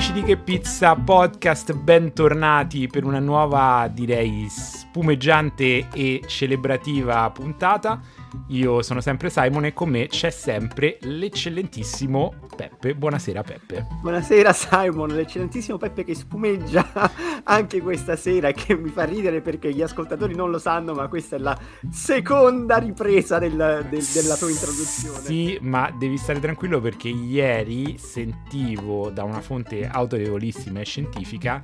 amici di Che Pizza Podcast, bentornati per una nuova, direi, spumeggiante e celebrativa puntata. Io sono sempre Simon e con me c'è sempre l'eccellentissimo Peppe. Buonasera Peppe. Buonasera Simon, l'eccellentissimo Peppe che spumeggia anche questa sera e che mi fa ridere perché gli ascoltatori non lo sanno, ma questa è la seconda ripresa del, del, della tua introduzione. Sì, ma devi stare tranquillo perché ieri sentivo da una fonte autorevolissima e scientifica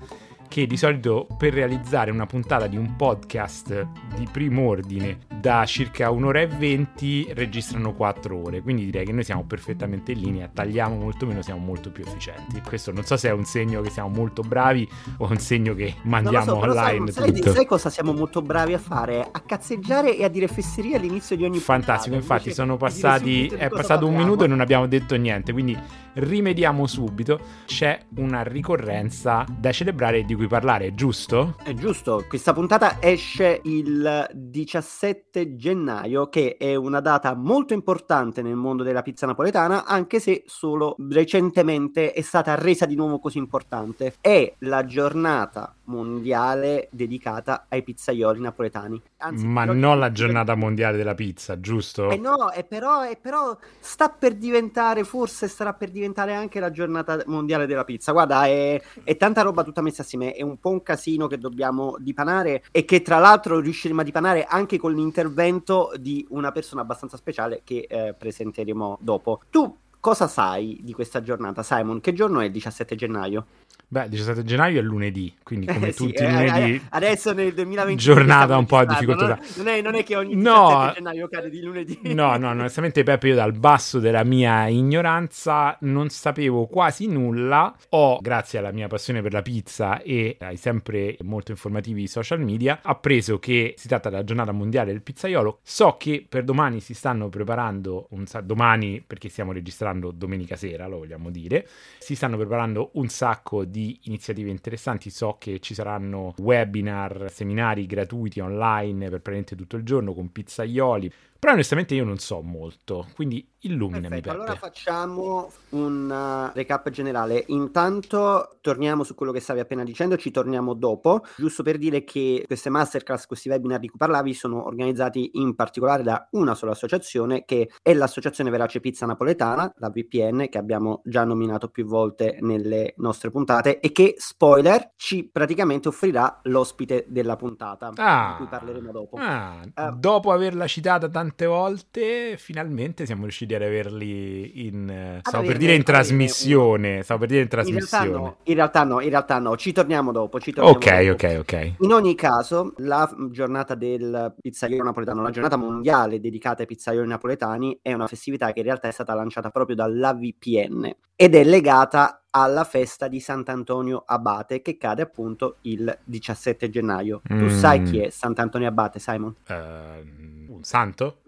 che di solito per realizzare una puntata di un podcast di primo ordine da circa un'ora e venti registrano quattro ore, quindi direi che noi siamo perfettamente in linea, tagliamo molto meno, siamo molto più efficienti. Questo non so se è un segno che siamo molto bravi o un segno che mandiamo so, online. Sai, sai, sai, cosa siamo molto bravi a fare? A cazzeggiare e a dire fesserie all'inizio di ogni Fantastico, puntata. infatti sono passati, è passato un minuto e non abbiamo detto niente, quindi rimediamo subito. C'è una ricorrenza da celebrare di cui parlare, giusto? È giusto, questa puntata esce il 17 gennaio, che è una data molto importante nel mondo della pizza napoletana, anche se solo recentemente è stata resa di nuovo così importante. È la giornata mondiale dedicata ai pizzaioli napoletani. Anzi, Ma non la giornata mondiale della pizza, giusto? Eh no, è però, è però sta per diventare, forse starà per diventare anche la giornata mondiale della pizza. Guarda, è, è tanta roba tutta messa assieme, è un po' un casino che dobbiamo dipanare e che tra l'altro riusciremo a dipanare anche con l'intervento di una persona abbastanza speciale che eh, presenteremo dopo. Tu cosa sai di questa giornata, Simon? Che giorno è il 17 gennaio? Beh, il 17 gennaio è lunedì, quindi come eh, sì, tutti i eh, lunedì... Adesso nel 2020... Giornata un po' di difficoltà. Non è, non è, che ogni 17 no, gennaio cade di lunedì. No, no, onestamente Peppe, io dal basso della mia ignoranza non sapevo quasi nulla. Ho, grazie alla mia passione per la pizza e ai sempre molto informativi social media, appreso che si tratta della giornata mondiale del pizzaiolo. So che per domani si stanno preparando, un domani perché stiamo registrando domenica sera, lo vogliamo dire, si stanno preparando un sacco di iniziative interessanti. So che ci saranno webinar, seminari gratuiti online per praticamente tutto il giorno con pizzaioli. Però onestamente io non so molto, quindi illuminami Perfetto, allora facciamo un uh, recap generale. Intanto torniamo su quello che stavi appena dicendo, ci torniamo dopo, giusto per dire che queste masterclass, questi webinar di cui parlavi sono organizzati in particolare da una sola associazione che è l'associazione Verace Pizza Napoletana, la VPN, che abbiamo già nominato più volte nelle nostre puntate e che, spoiler, ci praticamente offrirà l'ospite della puntata, ah, di cui parleremo dopo. Ah, uh, dopo averla citata tante tante volte, finalmente siamo riusciti ad averli in... Stavo per dire in trasmissione, stavo per dire in trasmissione. In realtà no, in realtà no, in realtà no. ci torniamo dopo. Ci torniamo ok, dopo. ok, ok. In ogni caso, la giornata del pizzaiolo napoletano, la giornata mondiale dedicata ai pizzaioli napoletani, è una festività che in realtà è stata lanciata proprio dall'AVPN ed è legata alla festa di Sant'Antonio Abate che cade appunto il 17 gennaio. Mm. Tu sai chi è Sant'Antonio Abate, Simon? Uh, santo?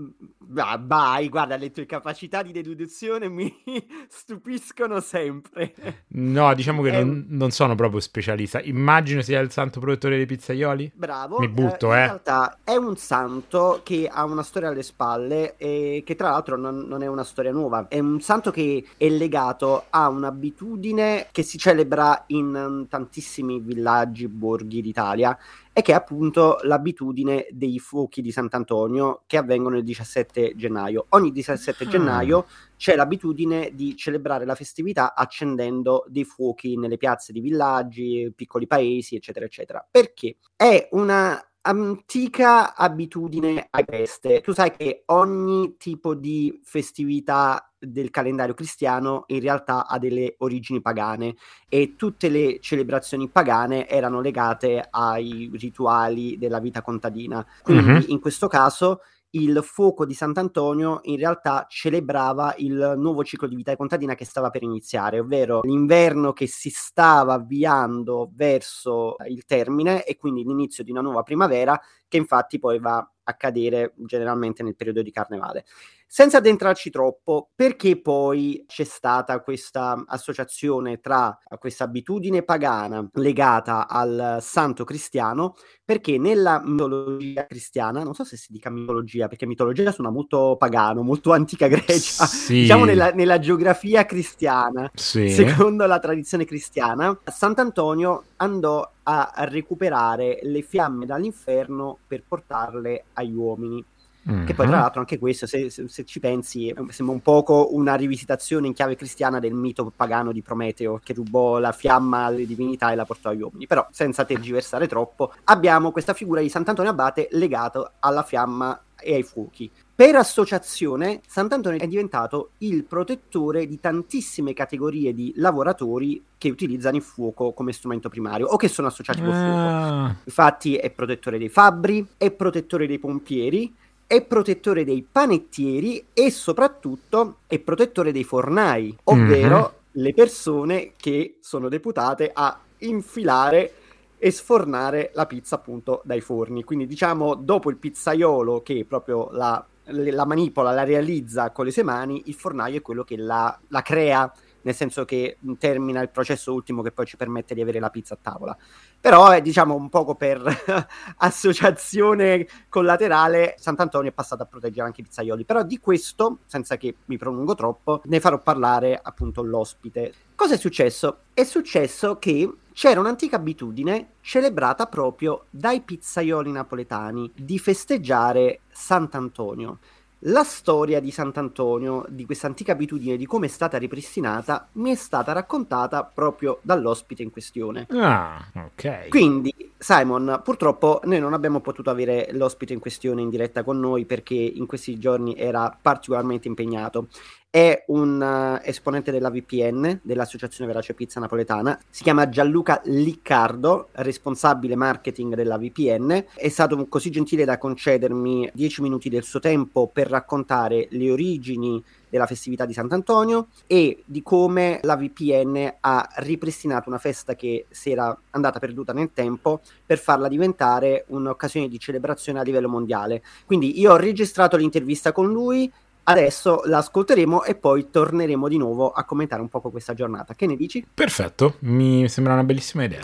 Ah, vai, guarda, le tue capacità di deduzione mi stupiscono sempre. No, diciamo che non, non, sono proprio specialista. Immagino sia il santo protettore dei pizzaioli. Bravo. Mi butto, eh. In realtà è un santo che ha una storia alle spalle e che tra l'altro non, non è una storia nuova. È un santo che è legato a un'abitudine che si celebra in tantissimi villaggi, borghi d'Italia e che è appunto l'abitudine dei fuochi di Sant'Antonio che avvengono il 17 gennaio. Ogni 17 ah. gennaio c'è l'abitudine di celebrare la festività accendendo dei fuochi nelle piazze di villaggi, piccoli paesi, eccetera, eccetera. Perché? È una antica abitudine a feste. Tu sai che ogni tipo di festività del calendario cristiano in realtà ha delle origini pagane e tutte le celebrazioni pagane erano legate ai rituali della vita contadina. Quindi uh-huh. in questo caso il fuoco di Sant'Antonio in realtà celebrava il nuovo ciclo di vita contadina che stava per iniziare, ovvero l'inverno che si stava avviando verso il termine e quindi l'inizio di una nuova primavera che infatti poi va a cadere generalmente nel periodo di carnevale. Senza addentrarci troppo, perché poi c'è stata questa associazione tra questa abitudine pagana legata al santo cristiano? Perché nella mitologia cristiana, non so se si dica mitologia, perché mitologia suona molto pagano, molto antica Grecia, sì. diciamo nella, nella, geografia cristiana, sì. secondo la tradizione cristiana, Sant'Antonio andò a recuperare le fiamme dall'inferno per portarle agli uomini. Mm-hmm. Che poi, tra l'altro, anche questo, se, se, se, ci pensi, sembra un poco una rivisitazione in chiave cristiana del mito pagano di Prometeo che rubò la fiamma alle divinità e la portò agli uomini. Però, senza tergiversare troppo, abbiamo questa figura di Sant'Antonio Abate legata alla fiamma e ai fuochi. Per associazione, Sant'Antonio è diventato il protettore di tantissime categorie di lavoratori che utilizzano il fuoco come strumento primario o che sono associati col fuoco. Ah. Infatti è protettore dei fabbri, è protettore dei pompieri, è protettore dei panettieri e soprattutto è protettore dei fornai, ovvero mm-hmm. le persone che sono deputate a infilare e sfornare la pizza appunto dai forni. Quindi diciamo dopo il pizzaiolo che proprio la, la manipola, la realizza con le sue mani, il fornaio è quello che la, la crea nel senso che termina il processo ultimo che poi ci permette di avere la pizza a tavola. Però è diciamo un poco per associazione collaterale, Sant'Antonio è passato a proteggere anche i pizzaioli. Però di questo, senza che mi prolungo troppo, ne farò parlare appunto l'ospite. Cosa è successo? È successo che c'era un'antica abitudine celebrata proprio dai pizzaioli napoletani di festeggiare Sant'Antonio. La storia di Sant'Antonio, di questa antica abitudine, di come è stata ripristinata, mi è stata raccontata proprio dall'ospite in questione. Ah, ok. Quindi, Simon, purtroppo noi non abbiamo potuto avere l'ospite in questione in diretta con noi perché in questi giorni era particolarmente impegnato è un uh, esponente della VPN, dell'Associazione Verace Pizza Napoletana, si chiama Gianluca Liccardo, responsabile marketing della VPN, è stato così gentile da concedermi 10 minuti del suo tempo per raccontare le origini della festività di Sant'Antonio e di come la VPN ha ripristinato una festa che si era andata perduta nel tempo per farla diventare un'occasione di celebrazione a livello mondiale. Quindi io ho registrato l'intervista con lui, Adesso l'ascolteremo e poi torneremo di nuovo a commentare un poco questa giornata. Che ne dici? Perfetto, mi sembra una bellissima idea.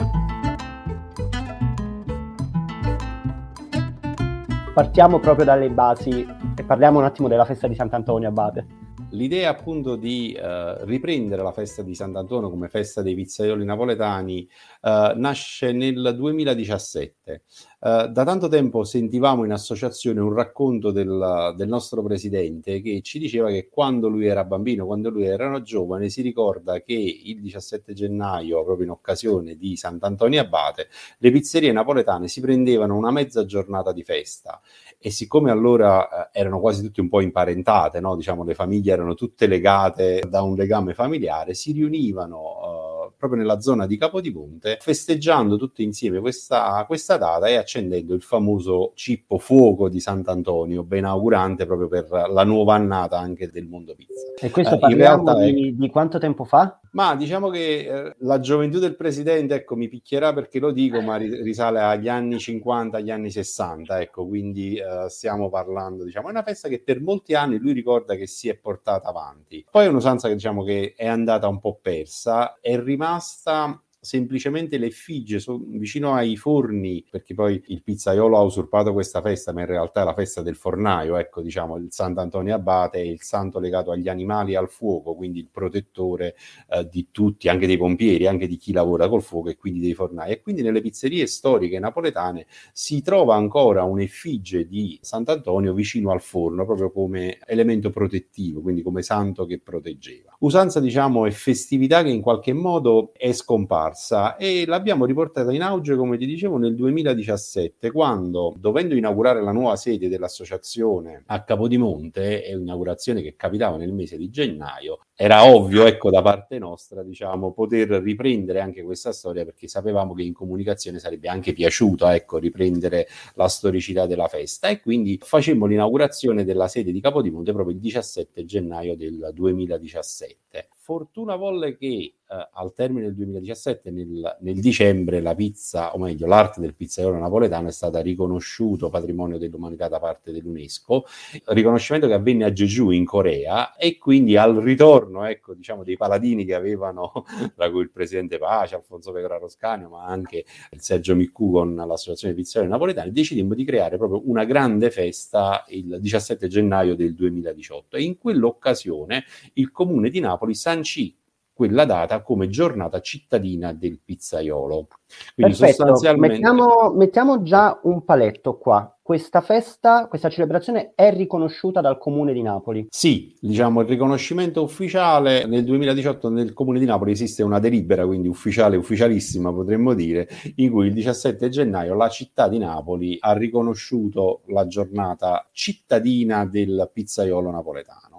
Partiamo proprio dalle basi e parliamo un attimo della festa di Sant'Antonio Abate. L'idea appunto di uh, riprendere la festa di Sant'Antonio come festa dei pizzaioli napoletani uh, nasce nel 2017. Uh, da tanto tempo sentivamo in associazione un racconto del, del, nostro presidente che ci diceva che quando lui era bambino, quando lui era giovane, si ricorda che il 17 gennaio, proprio in occasione di Sant'Antonio Abate, le pizzerie napoletane si prendevano una mezza giornata di festa e siccome allora eh, erano quasi tutte un po' imparentate, no? diciamo le famiglie erano tutte legate da un legame familiare, si riunivano uh, proprio nella zona di Capodimonte festeggiando tutte insieme questa, questa data e accendendo il famoso cippo fuoco di Sant'Antonio, benaugurante proprio per la nuova annata anche del mondo pizza. E questo eh, parliamo di, è... di quanto tempo fa? Ma diciamo che eh, la gioventù del presidente, ecco, mi picchierà perché lo dico, ma risale agli anni 50, agli anni 60, ecco, quindi eh, stiamo parlando, diciamo, è una festa che per molti anni lui ricorda che si è portata avanti. Poi è un'usanza che diciamo che è andata un po' persa, è rimasta last um, semplicemente l'effigie so, vicino ai forni, perché poi il pizzaiolo ha usurpato questa festa, ma in realtà è la festa del fornaio, ecco, diciamo, il Sant'Antonio Abate è il santo legato agli animali e al fuoco, quindi il protettore eh, di tutti, anche dei pompieri, anche di chi lavora col fuoco e quindi dei fornai. E quindi nelle pizzerie storiche napoletane si trova ancora un'effigie di Sant'Antonio vicino al forno, proprio come elemento protettivo, quindi come santo che proteggeva. Usanza, diciamo, e festività che in qualche modo è scomparsa scomparsa e l'abbiamo riportata in auge, come ti dicevo, nel 2017, quando, dovendo inaugurare la nuova sede dell'associazione a Capodimonte, è un'inaugurazione che capitava nel mese di gennaio, era ovvio, ecco, da parte nostra, diciamo, poter riprendere anche questa storia perché sapevamo che in comunicazione sarebbe anche piaciuto, ecco, riprendere la storicità della festa e quindi facemmo l'inaugurazione della sede di Capodimonte proprio il 17 gennaio del 2017. Fortuna volle che eh, al termine del 2017, nel, nel, dicembre, la pizza, o meglio, l'arte del pizzaiolo napoletano è stata riconosciuto patrimonio dell'umanità da parte dell'UNESCO, riconoscimento che avvenne a Jeju in Corea e quindi al ritorno, ecco, diciamo, dei paladini che avevano, tra cui il presidente Pace, Alfonso Pecoraro Scanio, ma anche il Sergio Miccu con l'associazione pizzaioli napoletani, decidemmo di creare proprio una grande festa il 17 gennaio del 2018 e in quell'occasione il comune di Napoli sancì quella data come giornata cittadina del pizzaiolo. Quindi Perfetto. sostanzialmente... Mettiamo, mettiamo, già un paletto qua. Questa festa, questa celebrazione è riconosciuta dal Comune di Napoli? Sì, diciamo il riconoscimento ufficiale nel 2018 nel Comune di Napoli esiste una delibera, quindi ufficiale, ufficialissima potremmo dire, in cui il 17 gennaio la città di Napoli ha riconosciuto la giornata cittadina del pizzaiolo napoletano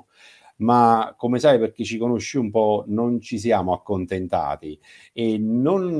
ma come sai perché ci conosci un po' non ci siamo accontentati e non,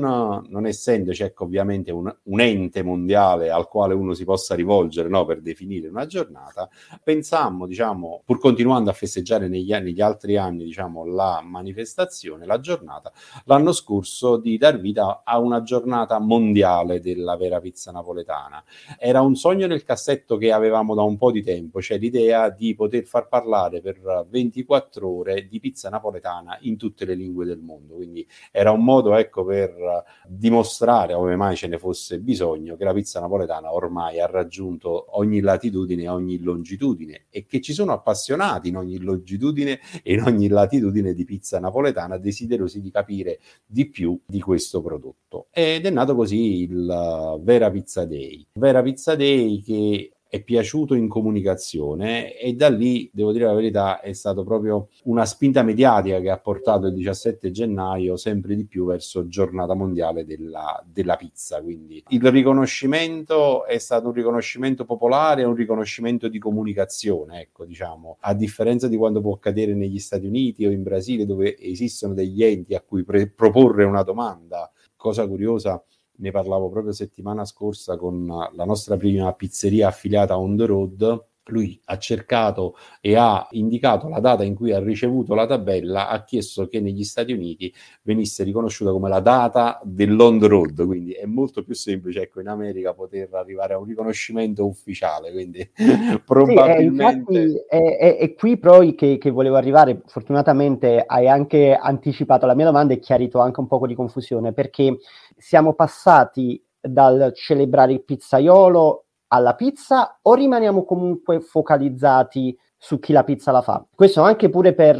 non essendoci ecco, ovviamente un, un, ente mondiale al quale uno si possa rivolgere no, per definire una giornata, pensammo, diciamo, pur continuando a festeggiare negli, negli altri anni diciamo, la manifestazione, la giornata, l'anno scorso di dar vita a una giornata mondiale della vera pizza napoletana. Era un sogno nel cassetto che avevamo da un po' di tempo, cioè l'idea di poter far parlare per 20 24 ore di pizza napoletana in tutte le lingue del mondo. Quindi era un modo ecco, per dimostrare, come mai ce ne fosse bisogno, che la pizza napoletana ormai ha raggiunto ogni latitudine e ogni longitudine e che ci sono appassionati in ogni longitudine e in ogni latitudine di pizza napoletana desiderosi di capire di più di questo prodotto. Ed è nato così il Vera Pizza Day. Vera Pizza Day che è piaciuto in comunicazione e da lì, devo dire la verità, è stato proprio una spinta mediatica che ha portato il 17 gennaio sempre di più verso giornata mondiale della, della pizza. Quindi il riconoscimento è stato un riconoscimento popolare, un riconoscimento di comunicazione, ecco, diciamo, a differenza di quando può accadere negli Stati Uniti o in Brasile dove esistono degli enti a cui pre- proporre una domanda. Cosa curiosa, ne parlavo proprio settimana scorsa con la nostra prima pizzeria affiliata on the road. Lui ha cercato e ha indicato la data in cui ha ricevuto la tabella, ha chiesto che negli Stati Uniti venisse riconosciuta come la data dell'on the road, quindi è molto più semplice ecco, in America poter arrivare a un riconoscimento ufficiale, quindi probabilmente... Sì, è, è, è, qui poi che, che, volevo arrivare, fortunatamente hai anche anticipato la mia domanda e chiarito anche un po' di confusione, perché siamo passati dal celebrare il pizzaiolo alla pizza o rimaniamo comunque focalizzati su chi la pizza la fa? Questo anche pure per,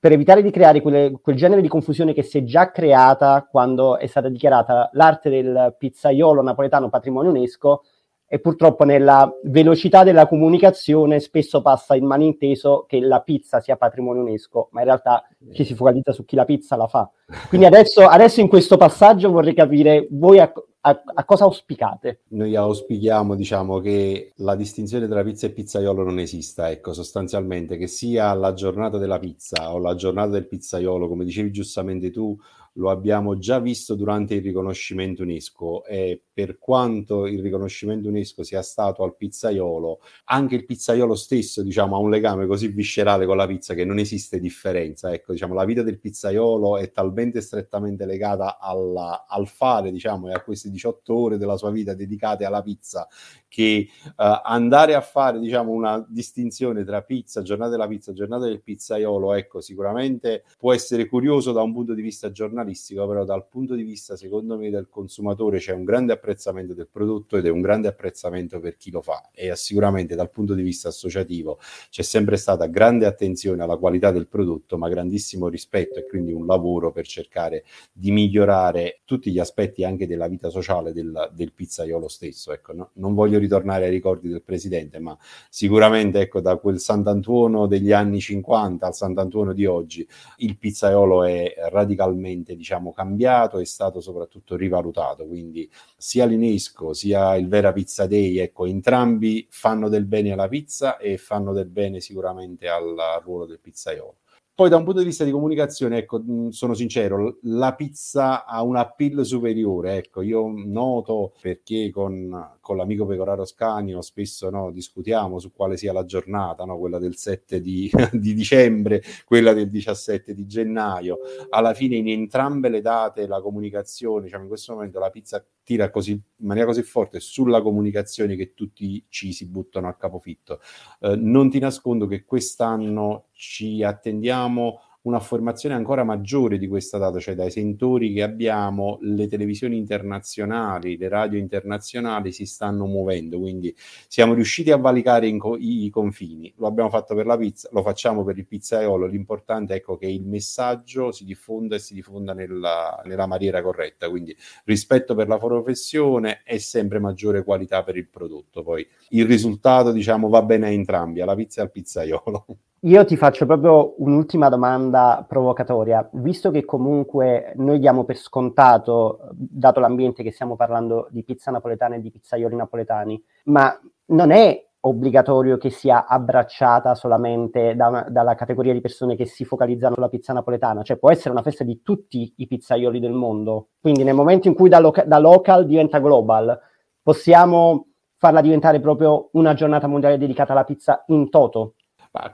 per evitare di creare quelle, quel genere di confusione che si è già creata quando è stata dichiarata l'arte del pizzaiolo napoletano patrimonio UNESCO e purtroppo nella velocità della comunicazione spesso passa il malinteso che la pizza sia patrimonio UNESCO, ma in realtà ci si focalizza su chi la pizza la fa. Quindi adesso, adesso in questo passaggio vorrei capire voi a, a, a, cosa auspicate? Noi auspichiamo, diciamo, che la distinzione tra pizza e pizzaiolo non esista, ecco, sostanzialmente, che sia la giornata della pizza o la giornata del pizzaiolo, come dicevi giustamente tu, lo abbiamo già visto durante il riconoscimento UNESCO e per quanto il riconoscimento UNESCO sia stato al pizzaiolo, anche il pizzaiolo stesso diciamo, ha un legame così viscerale con la pizza che non esiste differenza. Ecco, diciamo, la vita del pizzaiolo è talmente strettamente legata alla, al fare diciamo, e a queste 18 ore della sua vita dedicate alla pizza che uh, andare a fare diciamo, una distinzione tra pizza, giornata della pizza, giornata del pizzaiolo, ecco, sicuramente può essere curioso da un punto di vista giornalistico, però dal punto di vista, secondo me, del consumatore c'è un grande apprezzamento del prodotto ed è un grande apprezzamento per chi lo fa e sicuramente dal punto di vista associativo c'è sempre stata grande attenzione alla qualità del prodotto, ma grandissimo rispetto e quindi un lavoro per cercare di migliorare tutti gli aspetti anche della vita sociale del, del pizzaiolo stesso. Ecco, no? non voglio ritornare ai ricordi del presidente, ma sicuramente ecco, da quel Sant'Antuono degli anni 50 al Sant'Antuono di oggi il pizzaiolo è radicalmente diciamo, cambiato, è stato soprattutto rivalutato, quindi sia l'UNESCO sia il Vera Pizza Day, ecco, entrambi fanno del bene alla pizza e fanno del bene sicuramente al ruolo del pizzaiolo. Poi da un punto di vista di comunicazione, ecco, sono sincero, la pizza ha un appeal superiore, ecco, io noto perché con, con l'amico Pecoraro Scanio spesso no, discutiamo su quale sia la giornata, no, quella del 7 di, di, dicembre, quella del 17 di gennaio, alla fine in entrambe le date la comunicazione, diciamo in questo momento la pizza tira così, in maniera così forte sulla comunicazione che tutti ci si buttano a capofitto. Eh, non ti nascondo che quest'anno ci attendiamo un'affermazione ancora maggiore di questa data, cioè dai sentori che abbiamo, le televisioni internazionali, le radio internazionali si stanno muovendo, quindi siamo riusciti a valicare co- i, confini. Lo abbiamo fatto per la pizza, lo facciamo per il pizzaiolo, l'importante è ecco, che il messaggio si diffonda e si diffonda nella, nella maniera corretta, quindi rispetto per la professione e sempre maggiore qualità per il prodotto. Poi il risultato, diciamo, va bene a entrambi, alla pizza e al pizzaiolo. Io ti faccio proprio un'ultima domanda provocatoria, visto che comunque noi diamo per scontato, dato l'ambiente che stiamo parlando di pizza napoletana e di pizzaioli napoletani, ma non è obbligatorio che sia abbracciata solamente da una, dalla categoria di persone che si focalizzano sulla pizza napoletana, cioè può essere una festa di tutti i pizzaioli del mondo. Quindi nel momento in cui da, loca- da local diventa global, possiamo farla diventare proprio una giornata mondiale dedicata alla pizza in toto.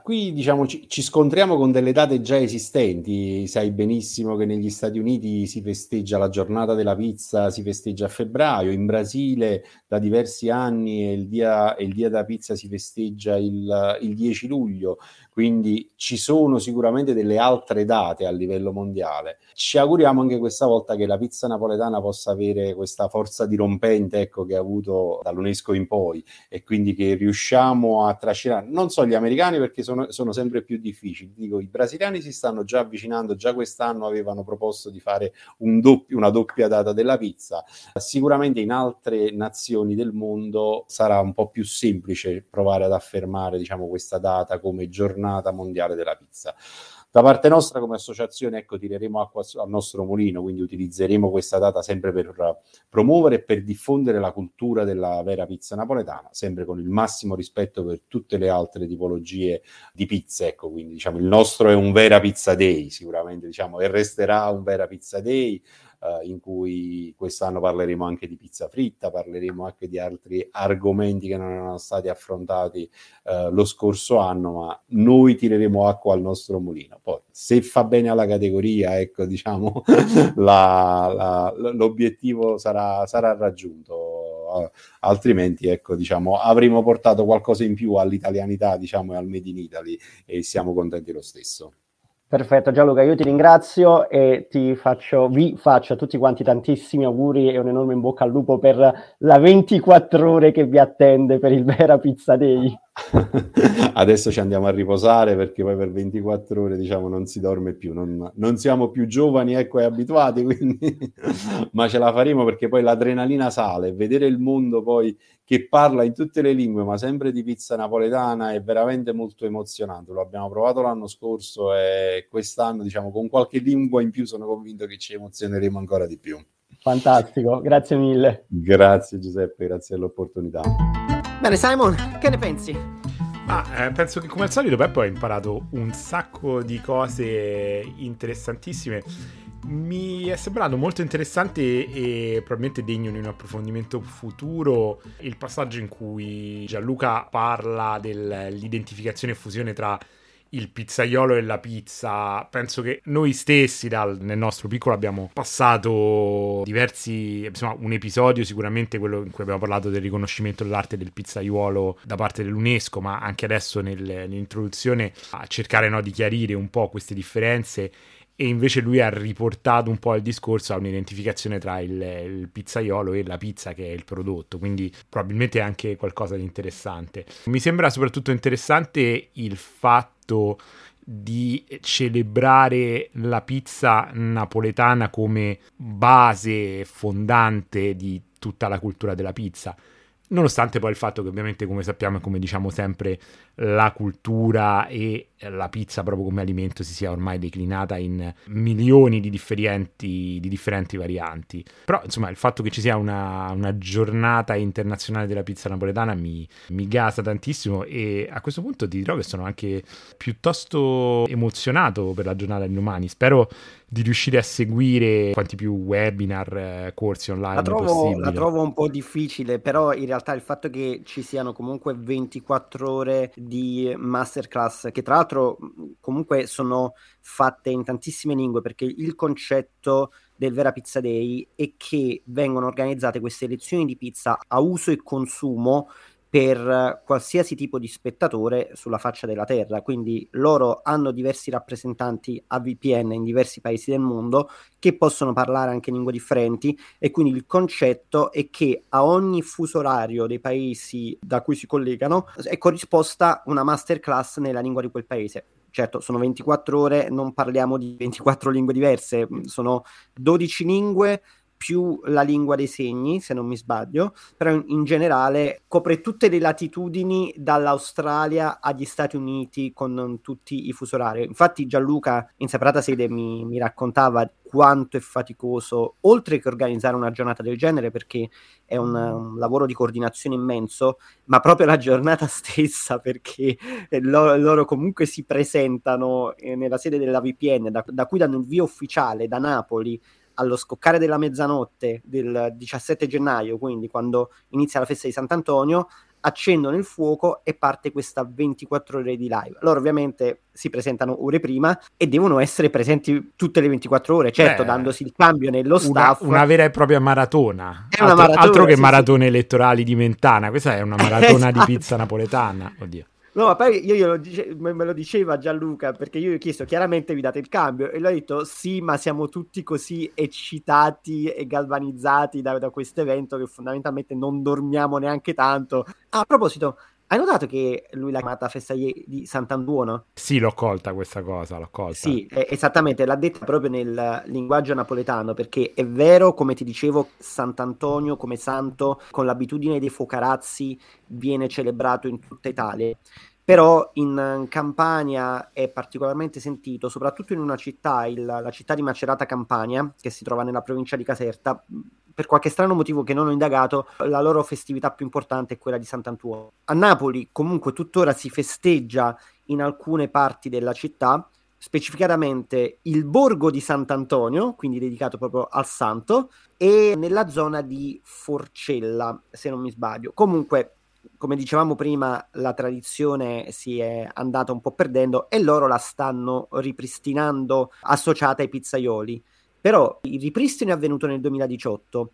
Qui diciamo ci, ci, scontriamo con delle date già esistenti. Sai benissimo che negli Stati Uniti si festeggia la giornata della pizza, si festeggia a febbraio, in Brasile da diversi anni il dia, il dia della pizza si festeggia il, il 10 luglio quindi ci sono sicuramente delle altre date a livello mondiale. Ci auguriamo anche questa volta che la pizza napoletana possa avere questa forza dirompente ecco, che ha avuto dall'UNESCO in poi e quindi che riusciamo a trascinare, non so gli americani perché sono, sono sempre più difficili, dico i brasiliani si stanno già avvicinando, già quest'anno avevano proposto di fare un doppio, una doppia data della pizza, sicuramente in altre nazioni del mondo sarà un po' più semplice provare ad affermare diciamo, questa data come giornata mondiale della pizza. Da parte nostra come associazione ecco, tireremo acqua al nostro mulino, quindi utilizzeremo questa data sempre per promuovere e per diffondere la cultura della vera pizza napoletana, sempre con il massimo rispetto per tutte le altre tipologie di pizza. Ecco, quindi diciamo il nostro è un vera pizza day, sicuramente diciamo, e resterà un vera pizza day eh, in cui quest'anno parleremo anche di pizza fritta, parleremo anche di altri argomenti che non erano stati affrontati eh, lo scorso anno, ma noi tireremo acqua al nostro mulino. Poi, se fa bene alla categoria, ecco, diciamo, la, la, l'obiettivo sarà, sarà raggiunto altrimenti ecco diciamo avremo portato qualcosa in più all'italianità diciamo e al made in Italy e siamo contenti lo stesso Perfetto Gianluca, io ti ringrazio e ti faccio, vi faccio a tutti quanti tantissimi auguri e un enorme in bocca al lupo per la 24 ore che vi attende per il Vera Pizza Day. Adesso ci andiamo a riposare perché poi per 24 ore diciamo non si dorme più, non, non siamo più giovani ecco, e abituati, quindi... ma ce la faremo perché poi l'adrenalina sale, vedere il mondo poi che parla in tutte le lingue ma sempre di pizza napoletana è veramente molto emozionante, lo abbiamo provato l'anno scorso e quest'anno diciamo con qualche lingua in più sono convinto che ci emozioneremo ancora di più. Fantastico, grazie mille. Grazie Giuseppe, grazie dell'opportunità. Bene, Simon, che ne pensi? Ah, eh, penso che come al solito Peppo ha imparato un sacco di cose interessantissime. Mi è sembrato molto interessante e probabilmente degno di un approfondimento futuro il passaggio in cui Gianluca parla dell'identificazione e fusione tra il pizzaiolo e la pizza. Penso che noi stessi dal, nel nostro piccolo abbiamo passato diversi, insomma, un episodio sicuramente quello in cui abbiamo parlato del riconoscimento dell'arte del pizzaiolo da parte dell'UNESCO, ma anche adesso nel, nell'introduzione a cercare no, di chiarire un po' queste differenze e invece lui ha riportato un po' il discorso a un'identificazione tra il, il, pizzaiolo e la pizza che è il prodotto, quindi probabilmente è anche qualcosa di interessante. Mi sembra soprattutto interessante il fatto di celebrare la pizza napoletana come base fondante di tutta la cultura della pizza nonostante poi il fatto che ovviamente come sappiamo e come diciamo sempre la cultura e la pizza proprio come alimento si sia ormai declinata in milioni di differenti, di differenti varianti. Però insomma il fatto che ci sia una, una giornata internazionale della pizza napoletana mi, mi gasa tantissimo e a questo punto ti dirò che sono anche piuttosto emozionato per la giornata di domani. Spero di riuscire a seguire quanti più webinar, eh, corsi online la trovo, la trovo un po' difficile, però in realtà il fatto che ci siano comunque 24 ore di masterclass, che tra l'altro comunque sono fatte in tantissime lingue, perché il concetto del Vera Pizza Day è che vengono organizzate queste lezioni di pizza a uso e consumo per qualsiasi tipo di spettatore sulla faccia della Terra. Quindi loro hanno diversi rappresentanti a VPN in diversi paesi del mondo che possono parlare anche lingue differenti e quindi il concetto è che a ogni fuso orario dei paesi da cui si collegano è corrisposta una masterclass nella lingua di quel paese. Certo, sono 24 ore, non parliamo di 24 lingue diverse, sono 12 lingue più la lingua dei segni, se non mi sbaglio, però in, in generale copre tutte le latitudini dall'Australia agli Stati Uniti con tutti i fusi orari. Infatti Gianluca in separata sede mi, mi raccontava quanto è faticoso, oltre che organizzare una giornata del genere, perché è un, un lavoro di coordinazione immenso, ma proprio la giornata stessa, perché lo, loro comunque si presentano eh, nella sede della VPN, da, da cui danno il via ufficiale da Napoli allo scoccare della mezzanotte del 17 gennaio, quindi quando inizia la festa di Sant'Antonio, accendono il fuoco e parte questa 24 ore di live. Loro ovviamente si presentano ore prima e devono essere presenti tutte le 24 ore, certo Beh, dandosi il cambio nello staff. Una, una vera e propria maratona. Altro, maratona, altro che sì, maratone sì. elettorali di Mentana, questa è una maratona esatto. di pizza napoletana. Oddio. No, ma poi io glielo dice, me lo diceva Gianluca perché io gli ho chiesto chiaramente vi date il cambio e lui ha detto sì, ma siamo tutti così eccitati e galvanizzati da, da questo evento che fondamentalmente non dormiamo neanche tanto. Ah, a proposito, hai notato che lui l'ha chiamata festa di Sant'Anduono? Sì, l'ho colta questa cosa, l'ho colta. Sì, esattamente, l'ha detta proprio nel linguaggio napoletano, perché è vero, come ti dicevo, Sant'Antonio come santo, con l'abitudine dei focarazzi, viene celebrato in tutta Italia però in Campania è particolarmente sentito, soprattutto in una città, il, la città di Macerata Campania, che si trova nella provincia di Caserta. Per qualche strano motivo che non ho indagato, la loro festività più importante è quella di Sant'Antuono. A Napoli comunque tuttora si festeggia in alcune parti della città, specificatamente il borgo di Sant'Antonio, quindi dedicato proprio al santo, e nella zona di Forcella, se non mi sbaglio. Comunque come dicevamo prima, la tradizione si è andata un po' perdendo e loro la stanno ripristinando associata ai pizzaioli. Però il ripristino è avvenuto nel 2018.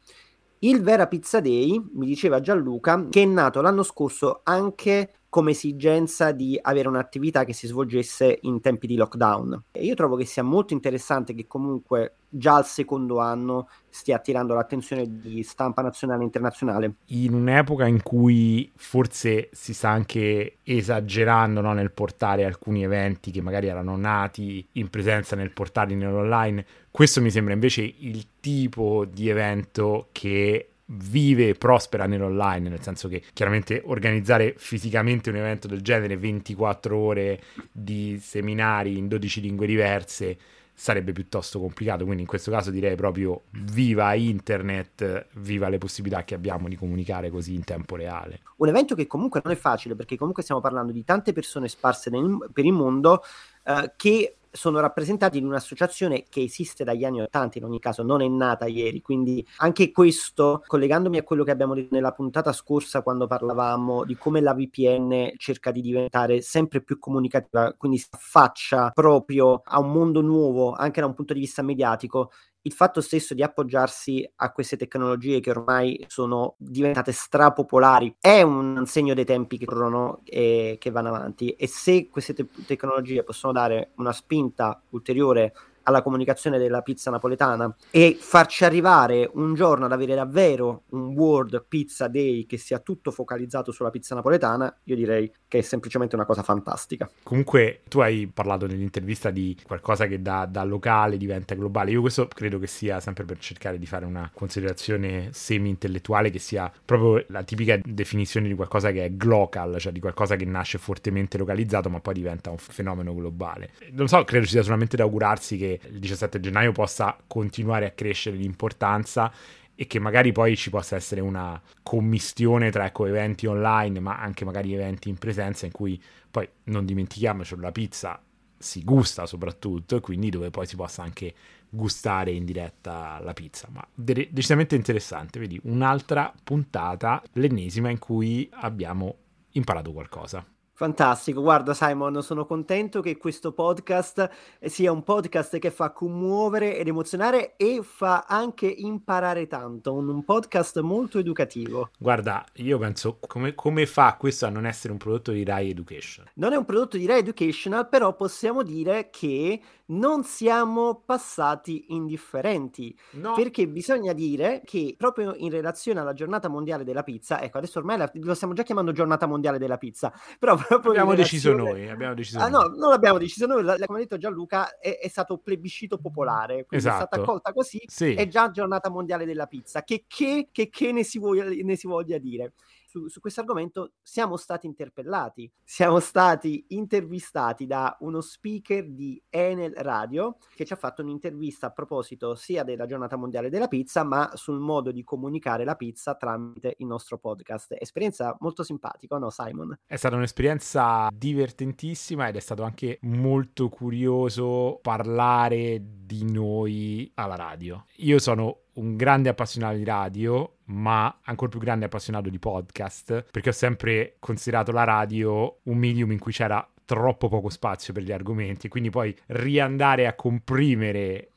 Il Vera Pizza Day, mi diceva Gianluca, che è nato l'anno scorso anche come esigenza di avere un'attività che si svolgesse in tempi di lockdown. E io trovo che sia molto interessante che comunque già al secondo anno stia attirando l'attenzione di stampa nazionale e internazionale. In un'epoca in cui forse si sta anche esagerando no, nel portare alcuni eventi che magari erano nati in presenza nel portare nell'online, questo mi sembra invece il tipo di evento che vive e prospera nell'online, nel senso che chiaramente organizzare fisicamente un evento del genere 24 ore di seminari in 12 lingue diverse sarebbe piuttosto complicato, quindi in questo caso direi proprio viva internet, viva le possibilità che abbiamo di comunicare così in tempo reale. Un evento che comunque non è facile perché comunque stiamo parlando di tante persone sparse nel, per il mondo eh, che sono rappresentati in un'associazione che esiste dagli anni 80, in ogni caso non è nata ieri, quindi anche questo, collegandomi a quello che abbiamo detto nella puntata scorsa quando parlavamo di come la VPN cerca di diventare sempre più comunicativa, quindi si affaccia proprio a un mondo nuovo anche da un punto di vista mediatico, il fatto stesso di appoggiarsi a queste tecnologie che ormai sono diventate strapopolari è un segno dei tempi che corrono e che vanno avanti. E se queste te- tecnologie possono dare una spinta ulteriore alla comunicazione della pizza napoletana e farci arrivare un giorno ad avere davvero un World Pizza Day che sia tutto focalizzato sulla pizza napoletana, io direi che è semplicemente una cosa fantastica. Comunque tu hai parlato nell'intervista di qualcosa che da, da locale diventa globale, io questo credo che sia sempre per cercare di fare una considerazione semi-intellettuale che sia proprio la tipica definizione di qualcosa che è glocal, cioè di qualcosa che nasce fortemente localizzato ma poi diventa un fenomeno globale. Non so, credo ci sia solamente da augurarsi che il 17 gennaio possa continuare a crescere di importanza e che magari poi ci possa essere una commistione tra ecco, eventi online ma anche magari eventi in presenza in cui poi non dimentichiamoci la pizza si gusta soprattutto e quindi dove poi si possa anche gustare in diretta la pizza. Ma de- decisamente interessante. Vedi un'altra puntata l'ennesima in cui abbiamo imparato qualcosa Fantastico, guarda Simon, sono contento che questo podcast sia un podcast che fa commuovere ed emozionare e fa anche imparare tanto, un, un podcast molto educativo. Guarda, io penso come, come, fa questo a non essere un prodotto di Rai Education? Non è un prodotto di Rai Educational, però possiamo dire che non siamo passati indifferenti, no. perché bisogna dire che proprio in relazione alla giornata mondiale della pizza, ecco adesso ormai la, lo stiamo già chiamando giornata mondiale della pizza, però proprio abbiamo deciso noi, abbiamo deciso ah, noi. no, non l'abbiamo deciso noi, la, come ha detto Gianluca, è, è stato plebiscito popolare, quindi esatto. è stata esatto. accolta così, sì. è già giornata mondiale della pizza, che che, che, che ne, si voglia, ne si voglia dire su, su questo argomento siamo stati interpellati, siamo stati intervistati da uno speaker di Enel Radio che ci ha fatto un'intervista a proposito sia della giornata mondiale della pizza, ma sul modo di comunicare la pizza tramite il nostro podcast. Esperienza molto simpatica, no Simon? È stata un'esperienza divertentissima ed è stato anche molto curioso parlare di noi alla radio. Io sono un grande appassionato di radio, ma ancora più grande appassionato di podcast, perché ho sempre considerato la radio un medium in cui c'era troppo poco spazio per gli argomenti, quindi poi riandare a comprimere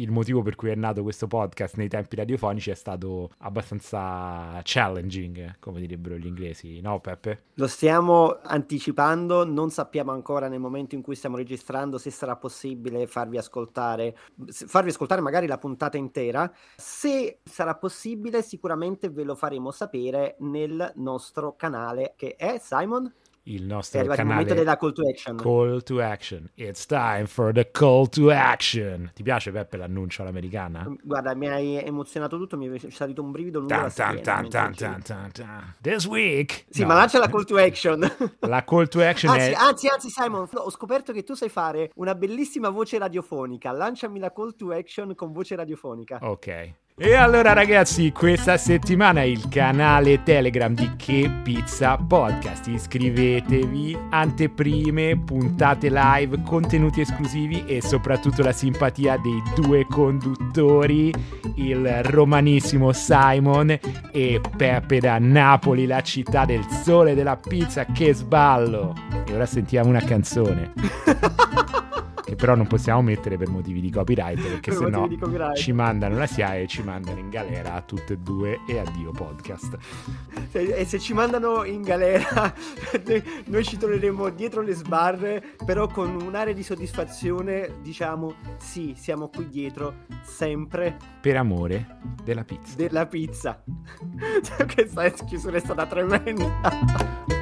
il motivo per cui è nato questo podcast nei tempi radiofonici è stato abbastanza challenging, come direbbero gli inglesi, no Peppe? Lo stiamo anticipando, non sappiamo ancora nel momento in cui stiamo registrando se sarà possibile farvi ascoltare, farvi ascoltare magari la puntata intera. Se sarà possibile, sicuramente ve lo faremo sapere nel nostro canale che è Simon il nostro canale. È il momento della call to action. Call to action. It's time for the call to action. Ti piace Peppe l'annuncio all'americana? Guarda, mi hai emozionato tutto, mi è salito un brivido lungo tan, tan, tan, tan, tan, tan, tan. This week. Sì, no. ma lancia la call to action. La call to action anzi, è... Anzi, anzi, Simon, ho scoperto che tu sai fare una bellissima voce radiofonica. Lanciami la call to action con voce radiofonica. Ok. E allora ragazzi, questa settimana il canale Telegram di Che Pizza Podcast. Iscrivetevi, anteprime, puntate live, contenuti esclusivi e soprattutto la simpatia dei due conduttori, il romanissimo Simon e Peppe da Napoli, la città del sole della pizza. Che sballo! E ora sentiamo una canzone. però non possiamo mettere per motivi di copyright perché sennò ci mandano la SIAE e ci mandano in galera a tutte e due e addio podcast. E se ci mandano in galera noi ci troveremo dietro le sbarre però con un'area di soddisfazione diciamo sì siamo qui dietro sempre per amore della pizza. Della pizza. Questa chiusura è stata tremenda.